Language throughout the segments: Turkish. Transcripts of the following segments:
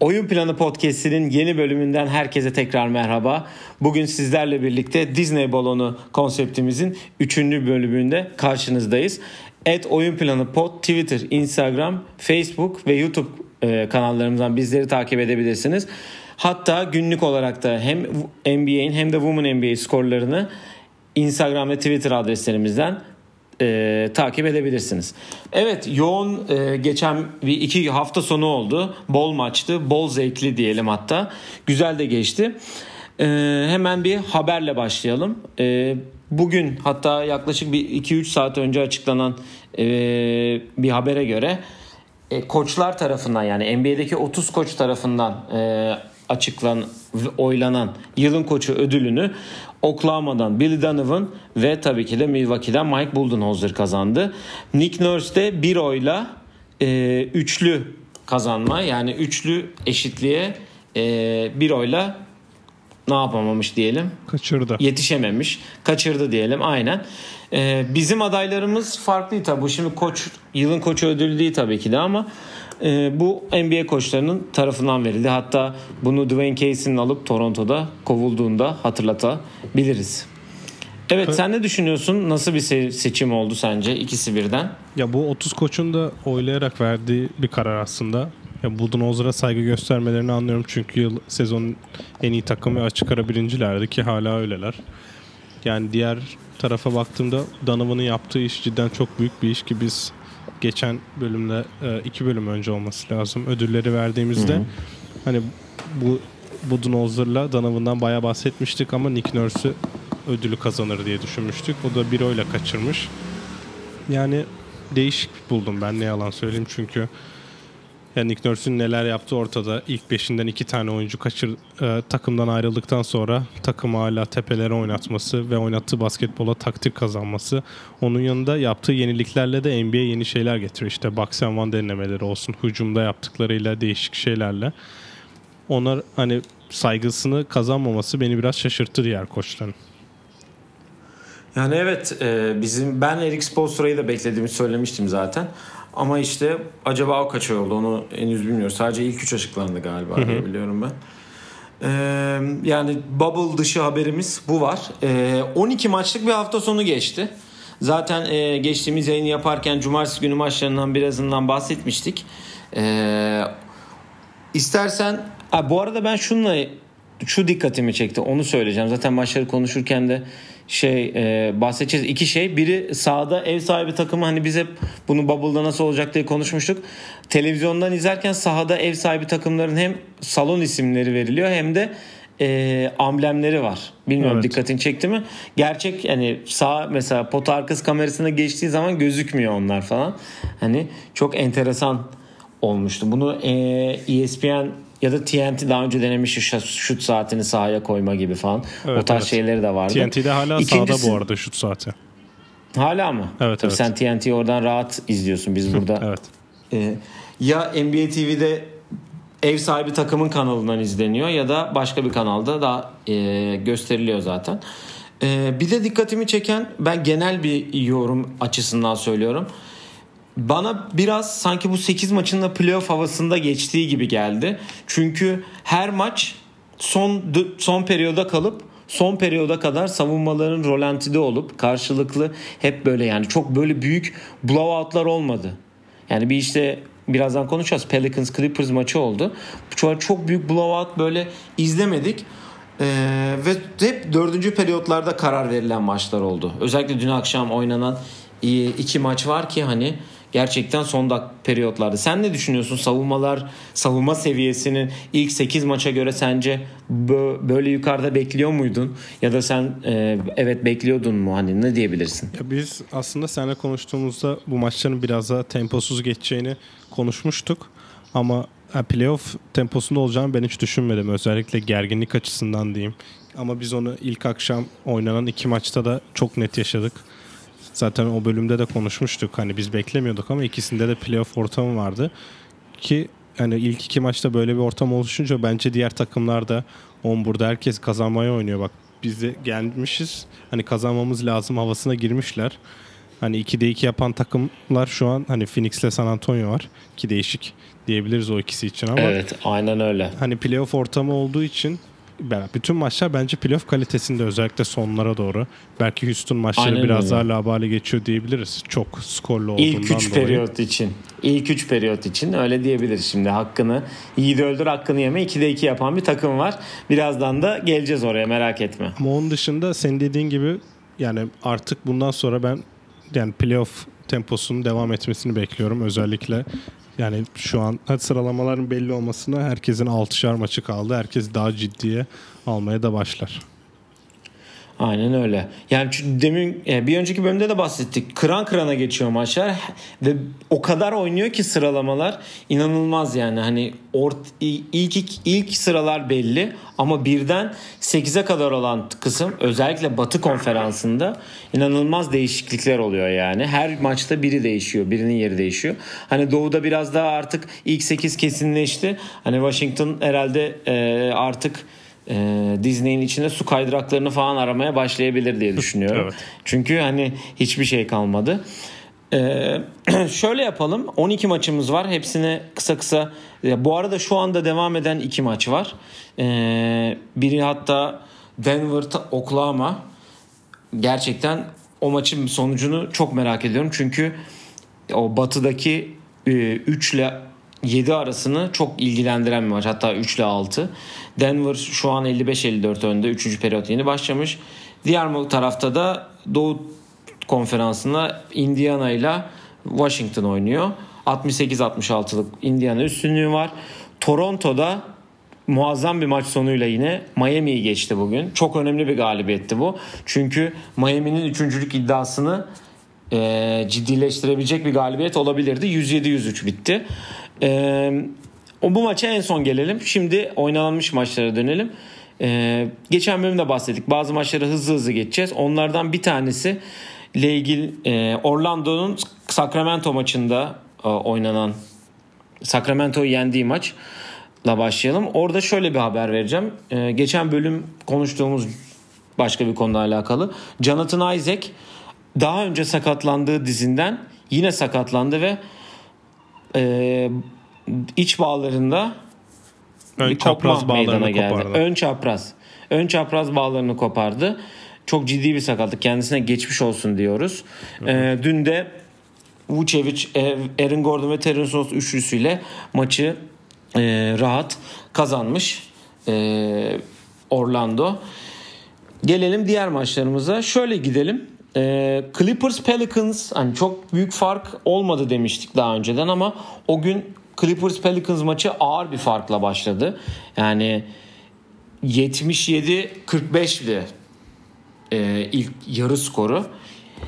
Oyun Planı Podcast'inin yeni bölümünden herkese tekrar merhaba. Bugün sizlerle birlikte Disney Balonu konseptimizin 3. bölümünde karşınızdayız. Et Oyun Planı Pod, Twitter, Instagram, Facebook ve YouTube e, kanallarımızdan bizleri takip edebilirsiniz. Hatta günlük olarak da hem NBA'in hem de Women NBA skorlarını Instagram ve Twitter adreslerimizden e, takip edebilirsiniz. Evet yoğun e, geçen bir iki hafta sonu oldu. Bol maçtı. Bol zevkli diyelim hatta. Güzel de geçti. E, hemen bir haberle başlayalım. E, bugün hatta yaklaşık bir 2-3 saat önce açıklanan e, bir habere göre e, koçlar tarafından yani NBA'deki 30 koç tarafından e, açıklan oylanan yılın koçu ödülünü Oklahoma'dan Billy Donovan ve tabii ki de Milwaukee'den Mike Budenholzer kazandı. Nick Nurse de bir oyla e, üçlü kazanma yani üçlü eşitliğe e, bir oyla ne yapamamış diyelim. Kaçırdı. Yetişememiş. Kaçırdı diyelim aynen. Ee, bizim adaylarımız farklı tabii. Bu şimdi koç yılın koçu ödülü değil tabii ki de ama e, bu NBA koçlarının tarafından verildi. Hatta bunu Dwayne Casey'nin alıp Toronto'da kovulduğunda hatırlatabiliriz. Evet sen ne düşünüyorsun? Nasıl bir se- seçim oldu sence ikisi birden? Ya bu 30 koçun da oylayarak verdiği bir karar aslında. Ya Budenholzer'a saygı göstermelerini anlıyorum çünkü yıl sezonun en iyi takımı açık ara birincilerdi ki hala öyleler. Yani diğer tarafa baktığımda Donovan'ın yaptığı iş cidden çok büyük bir iş ki biz geçen bölümde e, iki bölüm önce olması lazım ödülleri verdiğimizde hı hı. hani bu Budenholzer'la Donovan'dan bayağı bahsetmiştik ama Nick Nurse'ü ödülü kazanır diye düşünmüştük. O da bir oyla kaçırmış. Yani değişik buldum ben ne yalan söyleyeyim çünkü yani Nick Nurse'ün neler yaptığı ortada. İlk beşinden iki tane oyuncu kaçır e, takımdan ayrıldıktan sonra takımı hala tepelere oynatması ve oynattığı basketbola taktik kazanması. Onun yanında yaptığı yeniliklerle de NBA yeni şeyler getiriyor. İşte box and one denemeleri olsun, hücumda yaptıklarıyla değişik şeylerle. Onlar hani saygısını kazanmaması beni biraz şaşırttı diğer koçların. Yani evet e, bizim ben Eric Spoelstra'yı da beklediğimi söylemiştim zaten. Ama işte acaba o kaç oldu onu henüz bilmiyoruz. Sadece ilk üç açıklandı galiba hı hı. diye biliyorum ben. Ee, yani bubble dışı haberimiz bu var. Ee, 12 maçlık bir hafta sonu geçti. Zaten e, geçtiğimiz yayını yaparken cumartesi günü maçlarından birazından bahsetmiştik. Ee, istersen ha, bu arada ben şunla şu dikkatimi çekti onu söyleyeceğim. Zaten maçları konuşurken de şey e, bahsedeceğiz. iki şey. Biri sahada ev sahibi takımı hani biz hep bunu Bubble'da nasıl olacak diye konuşmuştuk. Televizyondan izlerken sahada ev sahibi takımların hem salon isimleri veriliyor hem de e, amblemleri var. Bilmiyorum evet. dikkatini çekti mi? Gerçek hani sağ mesela pot arkası kamerasına geçtiği zaman gözükmüyor onlar falan. Hani çok enteresan olmuştu. Bunu e, ESPN ya da TNT daha önce denemiş şut saatini sahaya koyma gibi falan. Evet, o tarz evet. şeyleri de vardı. TNT'de hala İkincisi, sahada bu arada şut saati. Hala mı? Evet, Tabii evet. Sen TNT'yi oradan rahat izliyorsun. Biz burada evet. e, ya NBA TV'de ev sahibi takımın kanalından izleniyor ya da başka bir kanalda da e, gösteriliyor zaten. E, bir de dikkatimi çeken ben genel bir yorum açısından söylüyorum bana biraz sanki bu 8 maçın da playoff havasında geçtiği gibi geldi. Çünkü her maç son son periyoda kalıp son periyoda kadar savunmaların rolantide olup karşılıklı hep böyle yani çok böyle büyük blowoutlar olmadı. Yani bir işte birazdan konuşacağız. Pelicans Clippers maçı oldu. Çok, çok büyük blowout böyle izlemedik. Ee, ve hep dördüncü periyotlarda karar verilen maçlar oldu. Özellikle dün akşam oynanan iki maç var ki hani gerçekten son dak periyotlarda. Sen ne düşünüyorsun? Savunmalar, savunma seviyesinin ilk 8 maça göre sence böyle yukarıda bekliyor muydun? Ya da sen e, evet bekliyordun mu? Hani ne diyebilirsin? Ya biz aslında seninle konuştuğumuzda bu maçların biraz daha temposuz geçeceğini konuşmuştuk. Ama playoff temposunda olacağını ben hiç düşünmedim. Özellikle gerginlik açısından diyeyim. Ama biz onu ilk akşam oynanan iki maçta da çok net yaşadık. Zaten o bölümde de konuşmuştuk. Hani biz beklemiyorduk ama ikisinde de playoff ortamı vardı. Ki hani ilk iki maçta böyle bir ortam oluşunca bence diğer takımlar da on burada herkes kazanmaya oynuyor. Bak biz de gelmişiz. Hani kazanmamız lazım havasına girmişler. Hani 2'de 2 yapan takımlar şu an hani Phoenix ile San Antonio var. Ki değişik diyebiliriz o ikisi için ama Evet aynen öyle. hani playoff ortamı olduğu için bütün maçlar bence playoff kalitesinde özellikle sonlara doğru. Belki Houston maçları Aynen biraz öyle. daha labale geçiyor diyebiliriz. Çok skorlu olduğundan İlk 3 dolayı. periyot için. İlk 3 periyot için öyle diyebiliriz şimdi. Hakkını yiğidi öldür hakkını yeme 2'de 2 yapan bir takım var. Birazdan da geleceğiz oraya merak etme. Ama onun dışında senin dediğin gibi yani artık bundan sonra ben yani playoff temposunun devam etmesini bekliyorum. Özellikle yani şu an sıralamaların belli olmasına herkesin 6'şar maçı kaldı. Herkes daha ciddiye almaya da başlar. Aynen öyle. Yani demin e, bir önceki bölümde de bahsettik. Kıran kırana geçiyor maçlar ve o kadar oynuyor ki sıralamalar inanılmaz yani. Hani ort, ilk, ilk ilk sıralar belli ama birden 8'e kadar olan kısım özellikle Batı konferansında inanılmaz değişiklikler oluyor yani. Her maçta biri değişiyor, birinin yeri değişiyor. Hani Doğu'da biraz daha artık ilk 8 kesinleşti. Hani Washington herhalde e, artık e, Disney'in içinde su kaydıraklarını falan aramaya başlayabilir diye düşünüyorum. Evet. Çünkü hani hiçbir şey kalmadı. Ee, şöyle yapalım. 12 maçımız var. Hepsine kısa kısa. Bu arada şu anda devam eden iki maç var. Ee, biri hatta Denver Oklahoma. Gerçekten o maçın sonucunu çok merak ediyorum. Çünkü o batıdaki 3 ile 7 arasını çok ilgilendiren bir maç. Hatta 3 ile 6. Denver şu an 55-54 önde. 3. periyot yeni başlamış. Diğer tarafta da Doğu konferansında Indiana ile Washington oynuyor. 68-66'lık Indiana üstünlüğü var. Toronto'da muazzam bir maç sonuyla yine Miami'yi geçti bugün. Çok önemli bir galibiyetti bu. Çünkü Miami'nin üçüncülük iddiasını e, ciddileştirebilecek bir galibiyet olabilirdi. 107-103 bitti. E, o bu maça en son gelelim. Şimdi oynanmış maçlara dönelim. E, geçen bölümde bahsettik. Bazı maçları hızlı hızlı geçeceğiz. Onlardan bir tanesi ile ilgili e, Orlando'nun Sacramento maçında e, oynanan Sacramento'yu yendiği maçla başlayalım. Orada şöyle bir haber vereceğim. E, geçen bölüm konuştuğumuz başka bir konuyla alakalı. Jonathan Isaac daha önce sakatlandığı dizinden yine sakatlandı ve e, iç bağlarında Ön bir kopma meydana geldi. kopardı. Ön çapraz. Ön çapraz bağlarını kopardı. Çok ciddi bir sakatlık. Kendisine geçmiş olsun diyoruz. Ee, dün de Vucevic, e, Aaron Gordon ve Terence Ross üçlüsüyle maçı e, rahat kazanmış e, Orlando. Gelelim diğer maçlarımıza. Şöyle gidelim. E, Clippers Pelicans hani çok büyük fark olmadı demiştik daha önceden ama o gün Clippers Pelicans maçı ağır bir farkla başladı. Yani 77-45'li e, ilk yarı skoru.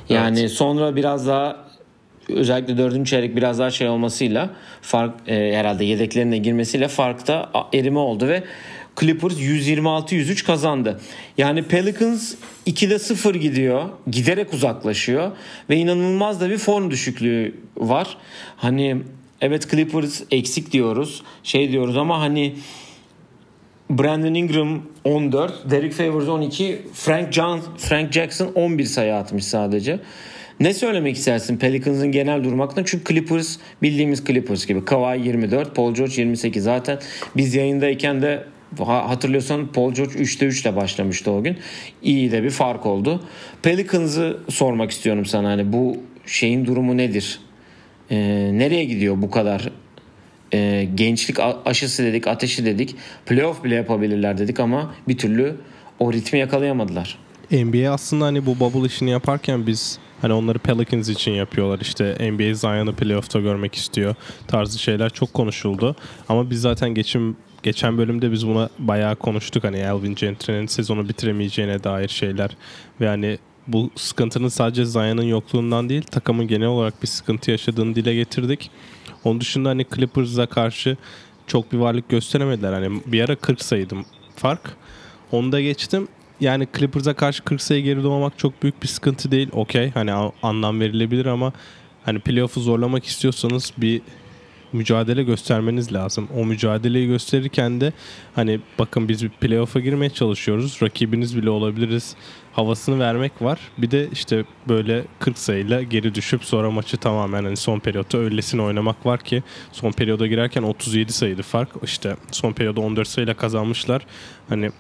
Yani sonra biraz daha özellikle dördüncü çeyrek biraz daha şey olmasıyla fark e, herhalde yedeklerine girmesiyle farkta erime oldu ve Clippers 126-103 kazandı. Yani Pelicans 2'de 0 gidiyor. Giderek uzaklaşıyor ve inanılmaz da bir form düşüklüğü var. Hani evet Clippers eksik diyoruz. Şey diyoruz ama hani Brandon Ingram 14, Derek Favors 12, Frank John, Frank Jackson 11 sayı atmış sadece. Ne söylemek istersin Pelicans'ın genel durum? Çünkü Clippers bildiğimiz Clippers gibi. Kawhi 24, Paul George 28. Zaten biz yayındayken de hatırlıyorsan Paul George 3'te 3 ile başlamıştı o gün. İyi de bir fark oldu. Pelicans'ı sormak istiyorum sana. Hani bu şeyin durumu nedir? Ee, nereye gidiyor bu kadar e, gençlik aşısı dedik, ateşi dedik. Playoff bile yapabilirler dedik ama bir türlü o ritmi yakalayamadılar. NBA aslında hani bu bubble işini yaparken biz hani onları Pelicans için yapıyorlar işte NBA Zion'ı playoff'ta görmek istiyor tarzı şeyler çok konuşuldu. Ama biz zaten geçim geçen bölümde biz buna bayağı konuştuk hani Elvin Gentry'nin sezonu bitiremeyeceğine dair şeyler ve hani bu sıkıntının sadece Zion'ın yokluğundan değil takımın genel olarak bir sıkıntı yaşadığını dile getirdik. Onun dışında hani Clippers'a karşı çok bir varlık gösteremediler. Hani bir ara 40 sayıydım fark. Onu da geçtim. Yani Clippers'a karşı 40 sayı geri doğmak çok büyük bir sıkıntı değil. Okey hani anlam verilebilir ama hani playoff'u zorlamak istiyorsanız bir mücadele göstermeniz lazım. O mücadeleyi gösterirken de hani bakın biz bir playoff'a girmeye çalışıyoruz. Rakibiniz bile olabiliriz. Havasını vermek var. Bir de işte böyle 40 sayıyla geri düşüp sonra maçı tamamen hani son periyotta öylesine oynamak var ki son periyoda girerken 37 sayıydı fark. İşte son periyoda 14 sayıyla kazanmışlar. Hani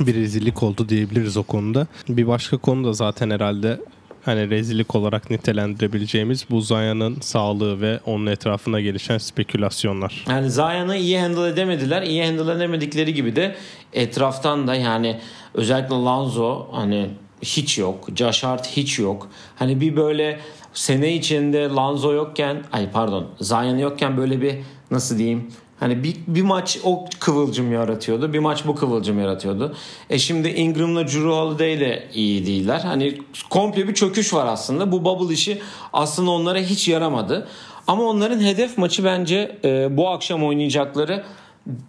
bir rezillik oldu diyebiliriz o konuda. Bir başka konu da zaten herhalde hani rezillik olarak nitelendirebileceğimiz bu Zion'ın sağlığı ve onun etrafına gelişen spekülasyonlar. Yani Zion'ı iyi handle edemediler. İyi handle edemedikleri gibi de etraftan da yani özellikle Lanzo hani hiç yok. Josh Hart hiç yok. Hani bir böyle sene içinde Lanzo yokken ay pardon Zion yokken böyle bir nasıl diyeyim Hani bir, bir maç o kıvılcım yaratıyordu. Bir maç bu kıvılcım yaratıyordu. E şimdi Ingram'la Drew Holiday ile iyi değiller. Hani komple bir çöküş var aslında. Bu bubble işi aslında onlara hiç yaramadı. Ama onların hedef maçı bence e, bu akşam oynayacakları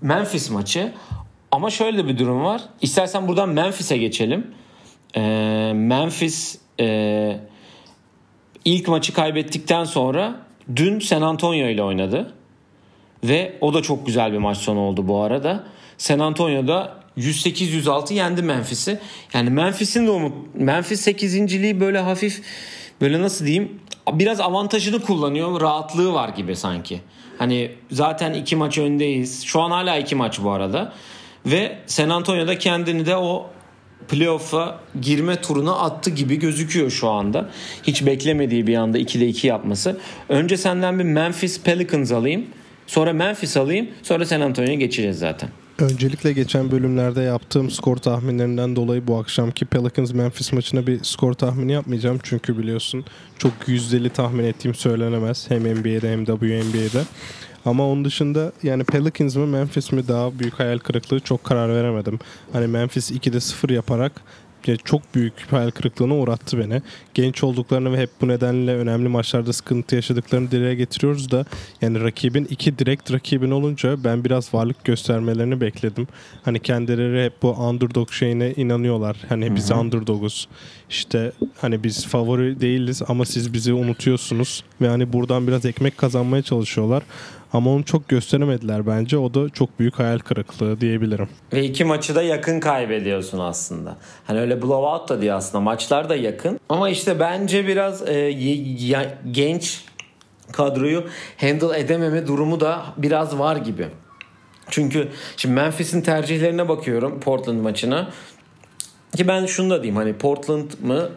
Memphis maçı. Ama şöyle de bir durum var. İstersen buradan Memphis'e geçelim. E, Memphis e, ilk maçı kaybettikten sonra dün San Antonio ile oynadı. Ve o da çok güzel bir maç sonu oldu bu arada. San Antonio'da 108-106 yendi Memphis'i. Yani Memphis'in de umut Memphis 8.liği böyle hafif böyle nasıl diyeyim biraz avantajını kullanıyor. Rahatlığı var gibi sanki. Hani zaten iki maç öndeyiz. Şu an hala iki maç bu arada. Ve San Antonio'da kendini de o playoff'a girme turuna attı gibi gözüküyor şu anda. Hiç beklemediği bir anda 2'de 2 yapması. Önce senden bir Memphis Pelicans alayım. Sonra Memphis alayım. Sonra San Antonio'ya geçeceğiz zaten. Öncelikle geçen bölümlerde yaptığım skor tahminlerinden dolayı bu akşamki Pelicans Memphis maçına bir skor tahmini yapmayacağım. Çünkü biliyorsun çok yüzdeli tahmin ettiğim söylenemez. Hem NBA'de hem WNBA'de. Ama onun dışında yani Pelicans mı Memphis mi daha büyük hayal kırıklığı çok karar veremedim. Hani Memphis 2'de 0 yaparak çok büyük hayal kırıklığına uğrattı beni. Genç olduklarını ve hep bu nedenle önemli maçlarda sıkıntı yaşadıklarını dile getiriyoruz da yani rakibin iki direkt rakibin olunca ben biraz varlık göstermelerini bekledim. Hani kendileri hep bu underdog şeyine inanıyorlar. Hani biz Hı-hı. underdoguz. İşte hani biz favori değiliz ama siz bizi unutuyorsunuz ve hani buradan biraz ekmek kazanmaya çalışıyorlar. Ama onu çok gösteremediler bence. O da çok büyük hayal kırıklığı diyebilirim. Ve iki maçı da yakın kaybediyorsun aslında. Hani öyle blowout da diye aslında maçlar da yakın. Ama işte bence biraz e, genç kadroyu handle edememe durumu da biraz var gibi. Çünkü şimdi Memphis'in tercihlerine bakıyorum Portland maçına. Ki ben şunu da diyeyim hani Portland mı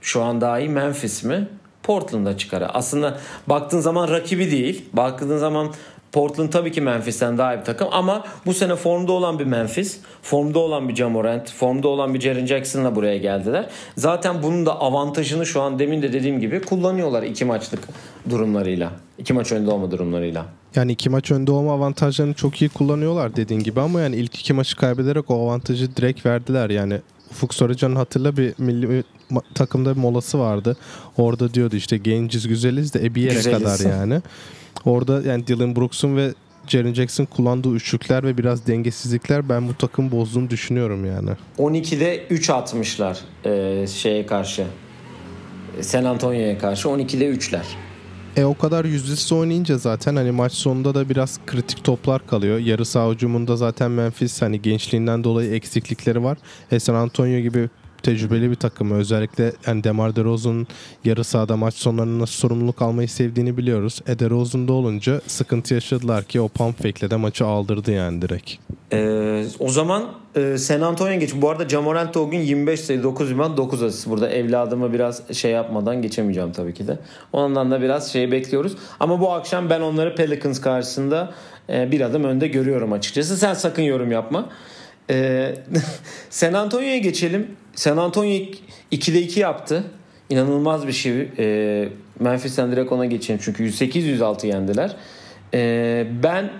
şu an daha iyi Memphis mi? Portland'a çıkar. Aslında baktığın zaman rakibi değil. Baktığın zaman Portland tabii ki Memphis'ten daha iyi bir takım ama bu sene formda olan bir Memphis, formda olan bir Jamorant, formda olan bir Jaren Jackson'la buraya geldiler. Zaten bunun da avantajını şu an demin de dediğim gibi kullanıyorlar iki maçlık durumlarıyla. iki maç önde olma durumlarıyla. Yani iki maç önde olma avantajlarını çok iyi kullanıyorlar dediğin gibi ama yani ilk iki maçı kaybederek o avantajı direkt verdiler. Yani Ufuk Sarıcan'ın hatırla bir milli takımda bir molası vardı. Orada diyordu işte genciz güzeliz de e bir yere kadar yani. Orada yani Dylan Brooks'un ve Jaren Jackson kullandığı üçlükler ve biraz dengesizlikler ben bu takım bozduğunu düşünüyorum yani. 12'de 3 atmışlar e, şeye karşı. San Antonio'ya karşı 12'de 3'ler. E o kadar yüzdesiz oynayınca zaten hani maç sonunda da biraz kritik toplar kalıyor. Yarı saha hücumunda zaten Memphis hani gençliğinden dolayı eksiklikleri var. E San Antonio gibi tecrübeli bir takım. Özellikle yani Demar DeRozan'ın yarı sahada maç sonlarında nasıl sorumluluk almayı sevdiğini biliyoruz. E DeRozan'da olunca sıkıntı yaşadılar ki o pump fake'le de maçı aldırdı yani direkt. Ee, o zaman e, San Antonio'ya geç. Bu arada Jamorant da o gün 25 sayı 9 rebound 9 asist. Burada evladımı biraz şey yapmadan geçemeyeceğim tabii ki de. Ondan da biraz şey bekliyoruz. Ama bu akşam ben onları Pelicans karşısında e, bir adım önde görüyorum açıkçası. Sen sakın yorum yapma. Ee, San Antonio'ya geçelim. San Antonio 2'de 2 yaptı. İnanılmaz bir şey. Ee, Memphis'ten direkt ona geçelim. Çünkü 108-106 yendiler. Ee, ben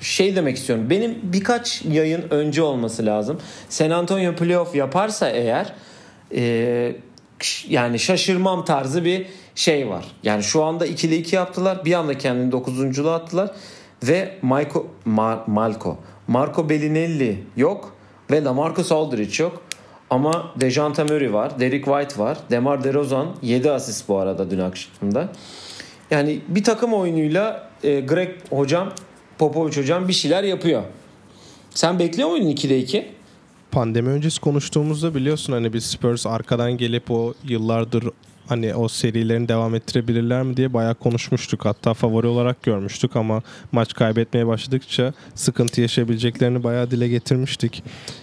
şey demek istiyorum. Benim birkaç yayın önce olması lazım. San Antonio playoff yaparsa eğer e, yani şaşırmam tarzı bir şey var. Yani şu anda 2'de 2 yaptılar. Bir anda kendini 9. attılar. Ve Marco, Mar, Malco Marco Bellinelli yok ve Lamarcus Aldridge yok. Ama Dejante Murray var, Derek White var, Demar DeRozan 7 asist bu arada dün akşamda. Yani bir takım oyunuyla e, Greg hocam, Popovic hocam bir şeyler yapıyor. Sen bekliyor muydun 2'de 2? Pandemi öncesi konuştuğumuzda biliyorsun hani biz Spurs arkadan gelip o yıllardır hani o serilerini devam ettirebilirler mi diye bayağı konuşmuştuk. Hatta favori olarak görmüştük ama maç kaybetmeye başladıkça sıkıntı yaşayabileceklerini bayağı dile getirmiştik.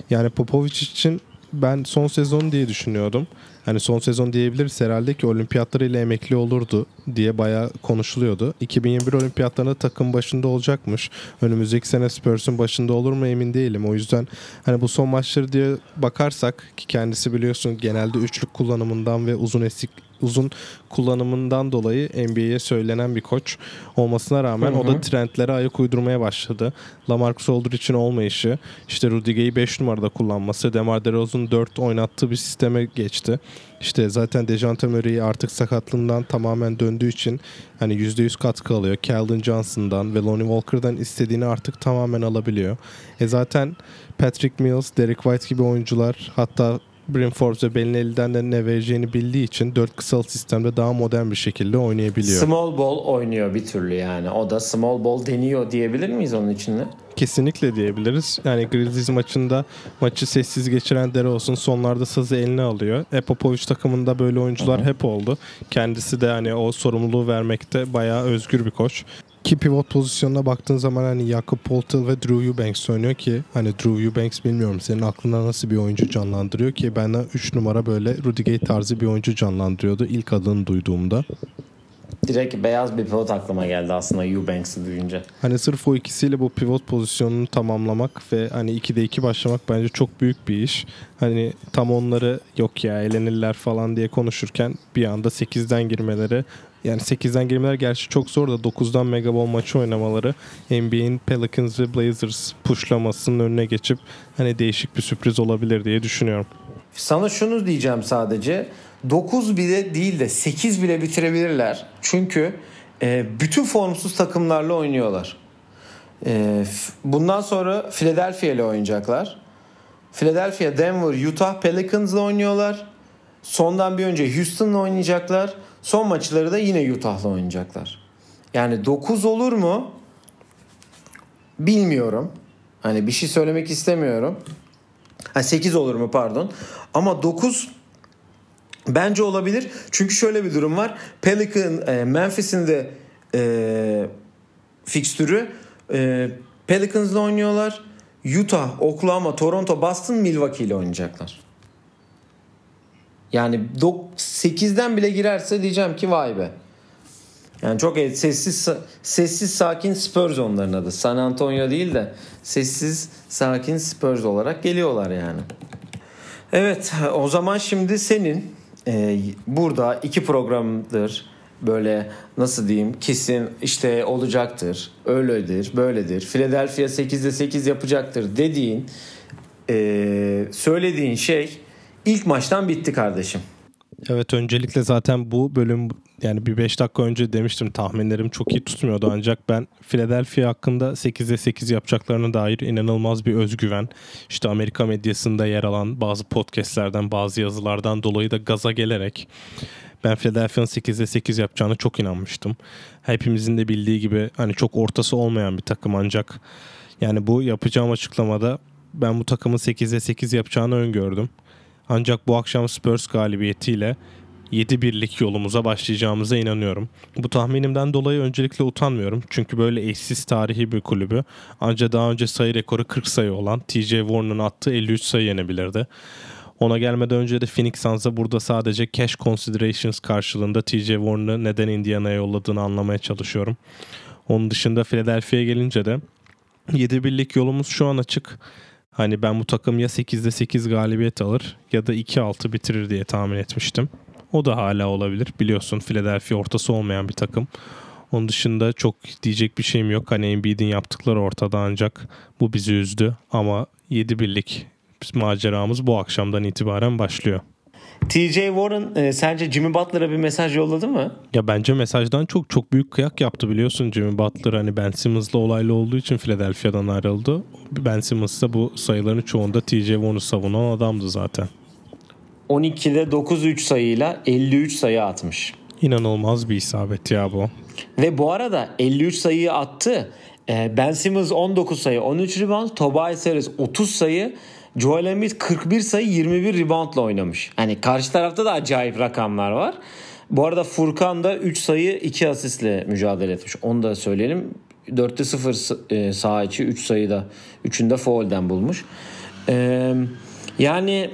Yani Popovic için ben son sezon diye düşünüyordum. Hani son sezon diyebiliriz herhalde ki olimpiyatları ile emekli olurdu diye bayağı konuşuluyordu. 2021 olimpiyatlarında takım başında olacakmış. Önümüzdeki sene Spurs'un başında olur mu emin değilim. O yüzden hani bu son maçları diye bakarsak ki kendisi biliyorsun genelde üçlük kullanımından ve uzun esik uzun kullanımından dolayı NBA'ye söylenen bir koç olmasına rağmen hı hı. o da trendlere ayak uydurmaya başladı. Lamarcus Aldridge'in olmayışı, işte Rudiger'i 5 numarada kullanması, DeMar DeRozan'ın 4 oynattığı bir sisteme geçti. İşte zaten Dejante Murray artık sakatlığından tamamen döndüğü için hani %100 katkı alıyor. Keldon Johnson'dan ve Lonnie Walker'dan istediğini artık tamamen alabiliyor. E zaten Patrick Mills, Derek White gibi oyuncular hatta Brim Forbes ve Belinelli'den de ne vereceğini bildiği için 4 kısalı sistemde daha modern bir şekilde oynayabiliyor. Small ball oynuyor bir türlü yani. O da small ball deniyor diyebilir miyiz onun içinde? Kesinlikle diyebiliriz. Yani Grizzlies maçında maçı sessiz geçiren Dere olsun sonlarda sazı eline alıyor. E Popovic takımında böyle oyuncular Hı-hı. hep oldu. Kendisi de hani o sorumluluğu vermekte bayağı özgür bir koç. Ki pivot pozisyonuna baktığın zaman hani Jakob Poltel ve Drew Eubanks oynuyor ki hani Drew Eubanks bilmiyorum senin aklına nasıl bir oyuncu canlandırıyor ki benden 3 numara böyle Rudy Gay tarzı bir oyuncu canlandırıyordu ilk adını duyduğumda. Direkt beyaz bir pivot aklıma geldi aslında Eubanks'ı duyunca. Hani sırf o ikisiyle bu pivot pozisyonunu tamamlamak ve hani 2'de 2 başlamak bence çok büyük bir iş. Hani tam onları yok ya elenirler falan diye konuşurken bir anda 8'den girmeleri yani 8'den girmeler gerçi çok zor da 9'dan Megaball maçı oynamaları NBA'in Pelicans ve Blazers pushlamasının önüne geçip hani değişik bir sürpriz olabilir diye düşünüyorum. Sana şunu diyeceğim sadece. 9 bile değil de 8 bile bitirebilirler. Çünkü e, bütün formsuz takımlarla oynuyorlar. E, bundan sonra Philadelphia ile oynayacaklar. Philadelphia, Denver, Utah Pelicans'la oynuyorlar. Sondan bir önce Houston'la oynayacaklar. Son maçları da yine Utah'la oynayacaklar. Yani 9 olur mu? Bilmiyorum. Hani bir şey söylemek istemiyorum. Ha 8 olur mu pardon. Ama 9 bence olabilir. Çünkü şöyle bir durum var. Pelican e, Memphis'in de e, fikstürü e, Pelicans'la oynuyorlar. Utah, Oklahoma, Toronto, Boston, Milwaukee ile oynayacaklar. Yani 8'den bile girerse diyeceğim ki vay be. Yani çok sessiz sessiz sakin Spurs onların adı. San Antonio değil de sessiz sakin Spurs olarak geliyorlar yani. Evet o zaman şimdi senin e, burada iki programdır böyle nasıl diyeyim kesin işte olacaktır, öyledir, böyledir. Philadelphia 8'de 8 yapacaktır dediğin e, söylediğin şey ilk maçtan bitti kardeşim. Evet öncelikle zaten bu bölüm yani bir 5 dakika önce demiştim tahminlerim çok iyi tutmuyordu ancak ben Philadelphia hakkında 8'e 8 yapacaklarına dair inanılmaz bir özgüven işte Amerika medyasında yer alan bazı podcastlerden bazı yazılardan dolayı da gaza gelerek ben Philadelphia'nın 8'e 8 yapacağını çok inanmıştım. Hepimizin de bildiği gibi hani çok ortası olmayan bir takım ancak yani bu yapacağım açıklamada ben bu takımın 8'e 8 yapacağını öngördüm. Ancak bu akşam Spurs galibiyetiyle 7 yolumuza başlayacağımıza inanıyorum. Bu tahminimden dolayı öncelikle utanmıyorum. Çünkü böyle eşsiz tarihi bir kulübü. Ancak daha önce sayı rekoru 40 sayı olan TJ Warren'ın attığı 53 sayı yenebilirdi. Ona gelmeden önce de Phoenix Suns'a burada sadece cash considerations karşılığında TJ Warren'ı neden Indiana'ya yolladığını anlamaya çalışıyorum. Onun dışında Philadelphia'ya gelince de 7 birlik yolumuz şu an açık. Hani ben bu takım ya 8'de 8 galibiyet alır ya da 2-6 bitirir diye tahmin etmiştim. O da hala olabilir. Biliyorsun Philadelphia ortası olmayan bir takım. Onun dışında çok diyecek bir şeyim yok. Hani Embiid'in yaptıkları ortada ancak bu bizi üzdü. Ama 7 birlik maceramız bu akşamdan itibaren başlıyor. TJ Warren e, sence Jimmy Butler'a bir mesaj yolladı mı? Ya bence mesajdan çok çok büyük kıyak yaptı biliyorsun Jimmy Butler hani Ben Simmons'la olaylı olduğu için Philadelphia'dan ayrıldı. Ben Simmons da bu sayıların çoğunda TJ Warren'ı savunan adamdı zaten. 12'de 9-3 sayıyla 53 sayı atmış. İnanılmaz bir isabet ya bu. Ve bu arada 53 sayıyı attı. Ee, ben Simmons 19 sayı 13 rebound. Tobias Harris 30 sayı. Joel Embiid 41 sayı 21 reboundla oynamış. Hani karşı tarafta da acayip rakamlar var. Bu arada Furkan da 3 sayı 2 asistle mücadele etmiş. Onu da söyleyelim. 4'te 0 e, sağ içi 3 sayıda 3'ünde foul'den bulmuş. Ee, yani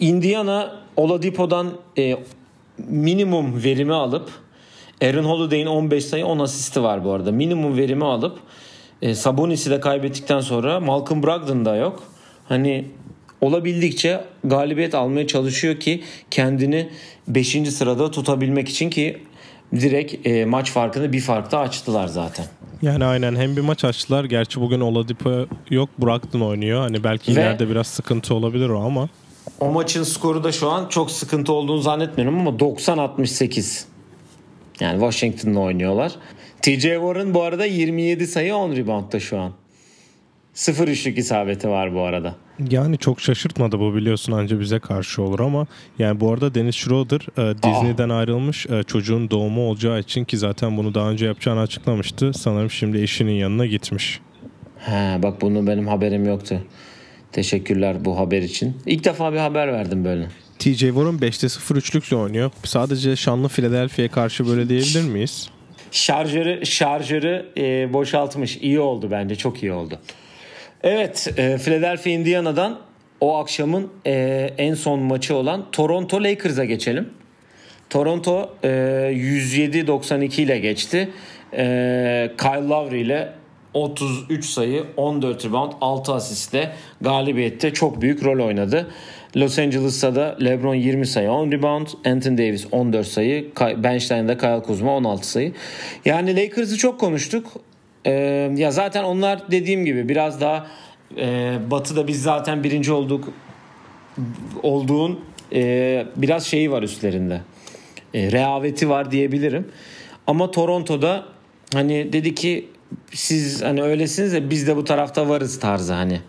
Indiana Oladipo'dan e, minimum verimi alıp Aaron Holiday'in 15 sayı 10 asisti var bu arada. Minimum verimi alıp e, Sabonis'i de kaybettikten sonra Malcolm Brogdon da yok. Hani olabildikçe galibiyet almaya çalışıyor ki kendini 5. sırada tutabilmek için ki direkt e, maç farkını bir farkta açtılar zaten. Yani aynen hem bir maç açtılar. Gerçi bugün Oladipo yok. Brogdon oynuyor. Hani belki Ve ileride biraz sıkıntı olabilir o ama. O maçın skoru da şu an çok sıkıntı olduğunu zannetmiyorum ama 90-68. Yani Washington'la oynuyorlar. TJ Warren bu arada 27 sayı 10 reboundda şu an. Sıfır üçlük isabeti var bu arada. Yani çok şaşırtmadı bu biliyorsun anca bize karşı olur ama yani bu arada Dennis Schroeder e, Disney'den Aa. ayrılmış e, çocuğun doğumu olacağı için ki zaten bunu daha önce yapacağını açıklamıştı. Sanırım şimdi eşinin yanına gitmiş. He, bak bunun benim haberim yoktu. Teşekkürler bu haber için. İlk defa bir haber verdim böyle. TJ Warren 5'te 0 üçlükle oynuyor. Sadece şanlı Philadelphia'ya karşı böyle diyebilir miyiz? Şarjörü şarjörü e, boşaltmış. İyi oldu bence. Çok iyi oldu. Evet, e, Philadelphia Indiana'dan o akşamın e, en son maçı olan Toronto Lakers'a geçelim. Toronto e, 107-92 ile geçti. E, Kyle Lowry ile 33 sayı, 14 rebound, 6 asistle galibiyette çok büyük rol oynadı. Los Angeles'ta da LeBron 20 sayı 10 rebound. Anthony Davis 14 sayı. Bench'ten de Kyle Kuzma 16 sayı. Yani Lakers'ı çok konuştuk. Ee, ya zaten onlar dediğim gibi biraz daha e, Batı'da biz zaten birinci olduk olduğun e, biraz şeyi var üstlerinde. E, rehaveti var diyebilirim. Ama Toronto'da hani dedi ki siz hani öylesiniz de biz de bu tarafta varız tarzı hani.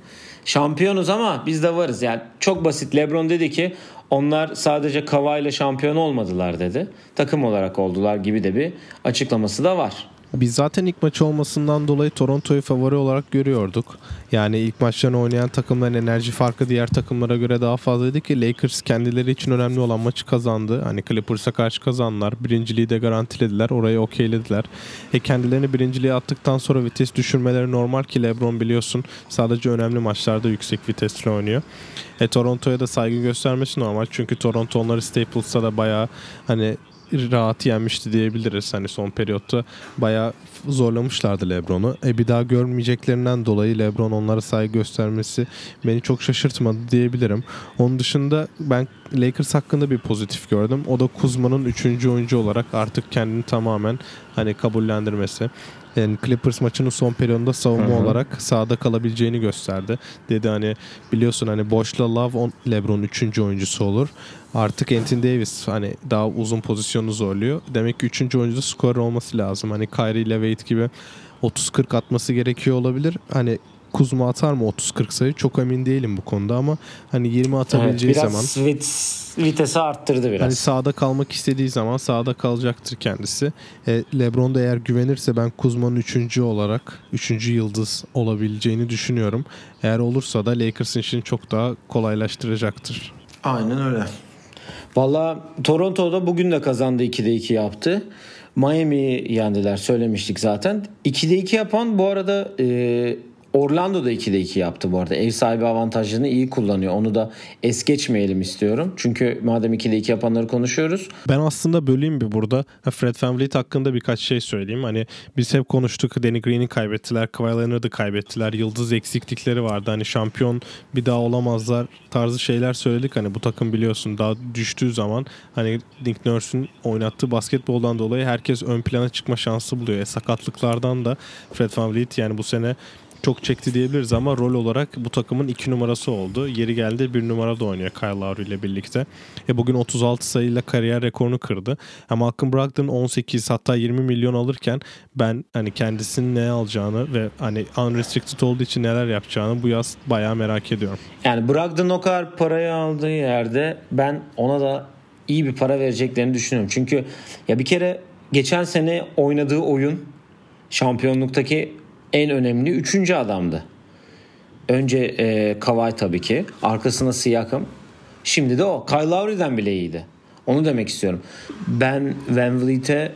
Şampiyonuz ama biz de varız. Yani çok basit. LeBron dedi ki onlar sadece Kava ile şampiyon olmadılar dedi. Takım olarak oldular gibi de bir açıklaması da var. Biz zaten ilk maçı olmasından dolayı Toronto'yu favori olarak görüyorduk. Yani ilk maçlarını oynayan takımların enerji farkı diğer takımlara göre daha fazlaydı ki Lakers kendileri için önemli olan maçı kazandı. Hani Clippers'a karşı kazandılar. Birinciliği de garantilediler. Orayı okeylediler. E kendilerini birinciliğe attıktan sonra vites düşürmeleri normal ki LeBron biliyorsun sadece önemli maçlarda yüksek vitesle oynuyor. E Toronto'ya da saygı göstermesi normal. Çünkü Toronto onları Staples'ta da bayağı hani rahat yenmişti diyebiliriz. Hani son periyotta bayağı zorlamışlardı LeBron'u. E bir daha görmeyeceklerinden dolayı LeBron onlara saygı göstermesi beni çok şaşırtmadı diyebilirim. Onun dışında ben Lakers hakkında bir pozitif gördüm. O da Kuzma'nın 3. oyuncu olarak artık kendini tamamen hani kabullendirmesi. Yani Clippers maçının son periyodunda savunma Hı-hı. olarak sahada kalabileceğini gösterdi. Dedi hani biliyorsun hani boşla Love on, LeBron 3. oyuncusu olur. Artık Anthony Davis hani daha uzun pozisyonu zorluyor. Demek ki 3. oyuncuda skor olması lazım. Hani Kyrie ile Wade gibi 30-40 atması gerekiyor olabilir. Hani Kuzma atar mı 30-40 sayı çok emin değilim bu konuda ama hani 20 atabileceği evet, biraz zaman vit, vitesi arttırdı biraz. Hani sağda kalmak istediği zaman sağda kalacaktır kendisi. E, LeBron da eğer güvenirse ben Kuzma'nın 3. olarak 3. yıldız olabileceğini düşünüyorum. Eğer olursa da Lakers'ın için çok daha kolaylaştıracaktır. Aynen öyle. Valla Toronto'da bugün de kazandı 2'de 2 yaptı. Miami'yi yendiler söylemiştik zaten. 2'de 2 yapan bu arada e, Orlando da 2'de 2 yaptı bu arada. Ev sahibi avantajını iyi kullanıyor. Onu da es geçmeyelim istiyorum. Çünkü madem 2'de 2 yapanları konuşuyoruz. Ben aslında böleyim bir burada. Fred VanVleet hakkında birkaç şey söyleyeyim. Hani biz hep konuştuk. Danny Green'i kaybettiler. Kawhi Leonard'ı kaybettiler. Yıldız eksiklikleri vardı. Hani şampiyon bir daha olamazlar tarzı şeyler söyledik. Hani bu takım biliyorsun daha düştüğü zaman hani Nick Nurse'ün oynattığı basketboldan dolayı herkes ön plana çıkma şansı buluyor. E, sakatlıklardan da Fred VanVleet yani bu sene çok çekti diyebiliriz ama rol olarak bu takımın iki numarası oldu. Yeri geldi bir numara da oynuyor Kyle Lowry ile birlikte. E bugün 36 sayıyla kariyer rekorunu kırdı. Ama Malcolm Brogdon 18 hatta 20 milyon alırken ben hani kendisinin ne alacağını ve hani unrestricted olduğu için neler yapacağını bu yaz bayağı merak ediyorum. Yani Brogdon o kadar parayı aldığı yerde ben ona da iyi bir para vereceklerini düşünüyorum. Çünkü ya bir kere geçen sene oynadığı oyun şampiyonluktaki en önemli üçüncü adamdı. Önce e, Kawhi tabii ki. Arkasına Siakam. Şimdi de o. Kyle Lowry'den bile iyiydi. Onu demek istiyorum. Ben Van Vliet'e